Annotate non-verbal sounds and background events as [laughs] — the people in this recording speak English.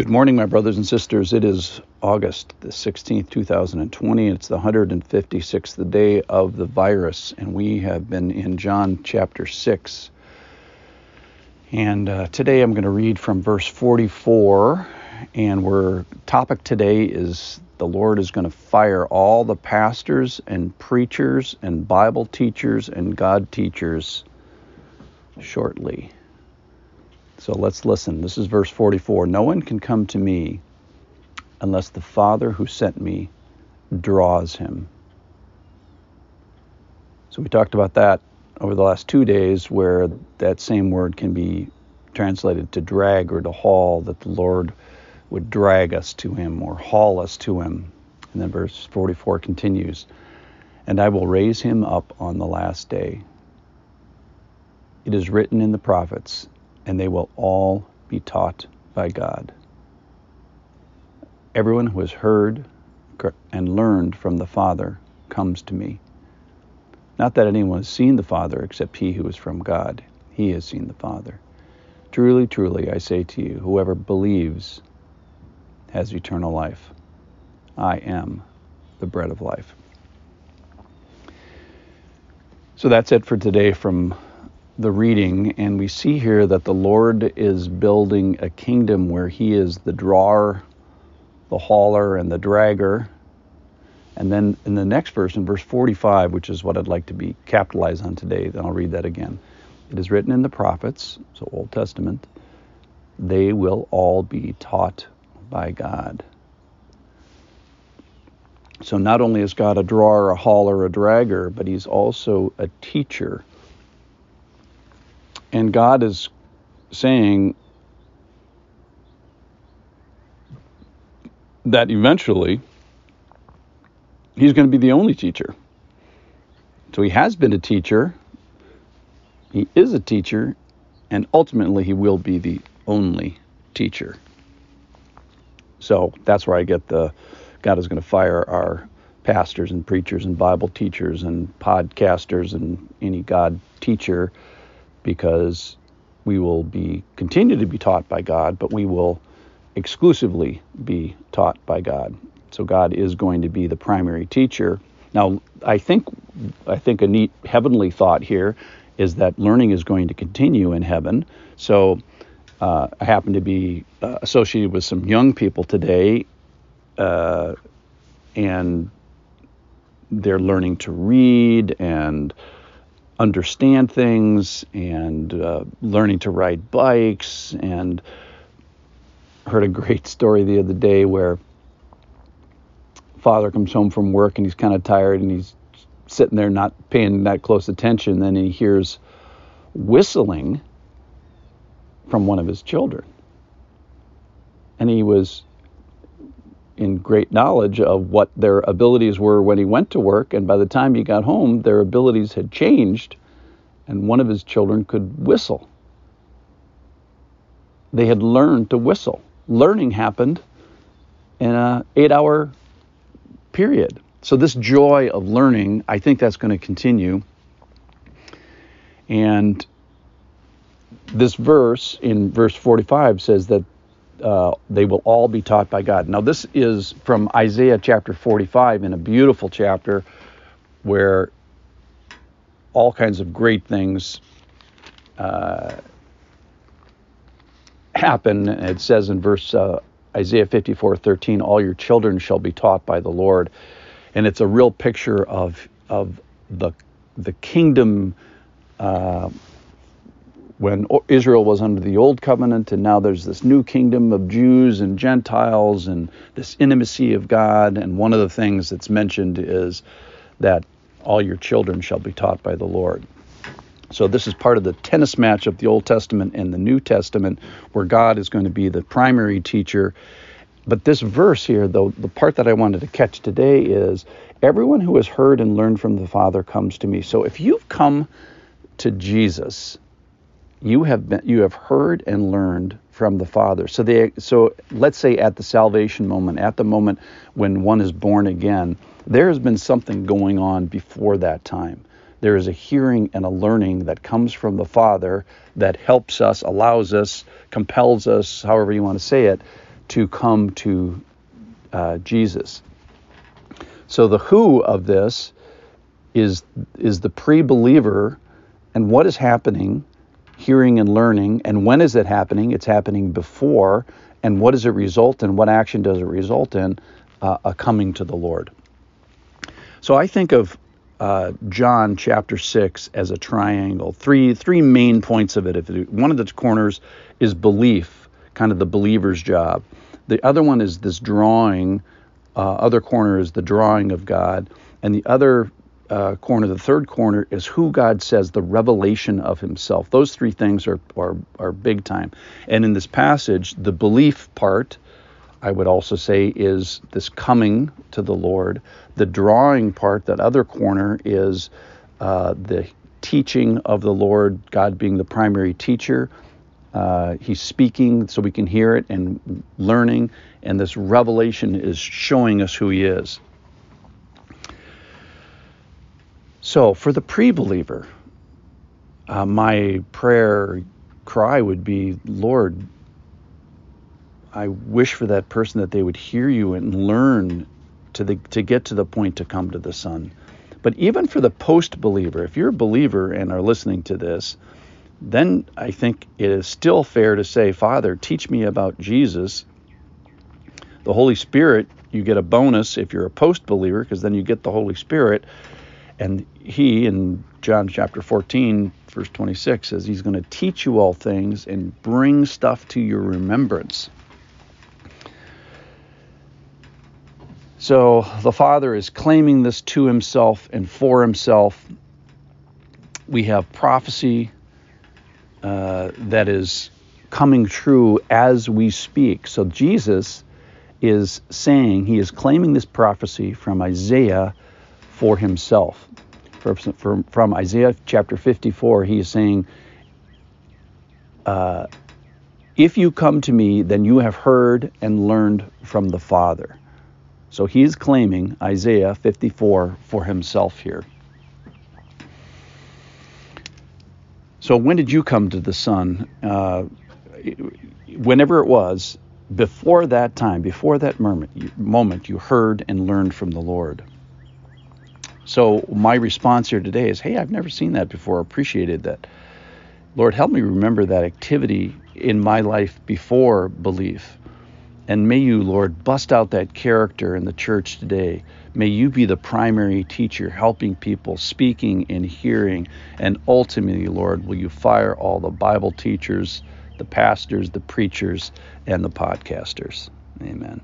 Good morning, my brothers and sisters. It is August the 16th, 2020. It's the 156th day of the virus, and we have been in John chapter 6. And uh, today I'm going to read from verse 44, and our topic today is the Lord is going to fire all the pastors and preachers and Bible teachers and God teachers shortly. So let's listen. This is verse 44. No one can come to me unless the Father who sent me draws him. So we talked about that over the last two days, where that same word can be translated to drag or to haul, that the Lord would drag us to him or haul us to him. And then verse 44 continues, And I will raise him up on the last day. It is written in the prophets, and they will all be taught by God. Everyone who has heard and learned from the Father comes to me. Not that anyone has seen the Father except he who is from God. He has seen the Father. Truly, truly, I say to you, whoever believes has eternal life. I am the bread of life. So that's it for today from the reading, and we see here that the Lord is building a kingdom where He is the drawer, the hauler, and the dragger. And then in the next verse, in verse 45, which is what I'd like to be capitalized on today, then I'll read that again. It is written in the prophets, so Old Testament, they will all be taught by God. So not only is God a drawer, a hauler, a dragger, but He's also a teacher and God is saying that eventually he's going to be the only teacher. So he has been a teacher, he is a teacher, and ultimately he will be the only teacher. So that's where I get the God is going to fire our pastors and preachers and Bible teachers and podcasters and any God teacher because we will be continue to be taught by God, but we will exclusively be taught by God. So God is going to be the primary teacher. Now, I think I think a neat heavenly thought here is that learning is going to continue in heaven. So uh, I happen to be uh, associated with some young people today, uh, and they're learning to read and understand things and uh, learning to ride bikes and heard a great [laughs] story the other day where father comes home from work and he's kind of tired and he's sitting there not paying that close attention. Then he hears whistling from one of his children. And he was in great knowledge of what their abilities were when he went to work. And by the time he got home, their abilities had changed, and one of his children could whistle. They had learned to whistle. Learning happened in an eight hour period. So, this joy of learning, I think that's going to continue. And this verse in verse 45 says that uh, they will all be taught by God. Now, this is from Isaiah chapter 45 in a beautiful chapter where all kinds of great things uh, happen. It says in verse uh, Isaiah 54 13, all your children shall be taught by the Lord. And it's a real picture of, of the, the kingdom uh, when Israel was under the old covenant, and now there's this new kingdom of Jews and Gentiles and this intimacy of God. And one of the things that's mentioned is that all your children shall be taught by the Lord. So, this is part of the tennis match of the Old Testament and the New Testament, where God is going to be the primary teacher. But this verse here, though, the part that I wanted to catch today is everyone who has heard and learned from the Father comes to me. So, if you've come to Jesus, you have been you have heard and learned from the father so they so let's say at the salvation moment at the moment when one is born again there has been something going on before that time there is a hearing and a learning that comes from the father that helps us allows us compels us however you want to say it to come to uh, Jesus. So the who of this is is the pre-believer and what is happening, hearing and learning, and when is it happening? It's happening before, and what does it result in? What action does it result in? Uh, a coming to the Lord. So I think of uh, John chapter six as a triangle. Three three main points of it. If it, one of the corners is belief, kind of the believer's job. The other one is this drawing. Uh, other corner is the drawing of God, and the other uh, corner, the third corner, is who God says, the revelation of Himself. Those three things are, are, are big time. And in this passage, the belief part, I would also say, is this coming to the Lord. The drawing part, that other corner, is uh, the teaching of the Lord, God being the primary teacher. Uh, he's speaking so we can hear it and learning, and this revelation is showing us who He is. So, for the pre believer, uh, my prayer cry would be Lord, I wish for that person that they would hear you and learn to, the, to get to the point to come to the Son. But even for the post believer, if you're a believer and are listening to this, then I think it is still fair to say, Father, teach me about Jesus. The Holy Spirit, you get a bonus if you're a post believer, because then you get the Holy Spirit. And he, in John chapter 14, verse 26, says he's going to teach you all things and bring stuff to your remembrance. So the Father is claiming this to himself and for himself. We have prophecy uh, that is coming true as we speak. So Jesus is saying, he is claiming this prophecy from Isaiah for himself. From, from Isaiah chapter 54, he is saying, uh, If you come to me, then you have heard and learned from the Father. So he is claiming Isaiah 54 for himself here. So when did you come to the Son? Uh, whenever it was, before that time, before that moment, moment, you heard and learned from the Lord. So my response here today is, hey, I've never seen that before. Appreciated that. Lord, help me remember that activity in my life before belief. And may you, Lord, bust out that character in the church today. May you be the primary teacher, helping people, speaking and hearing. And ultimately, Lord, will you fire all the Bible teachers, the pastors, the preachers, and the podcasters? Amen.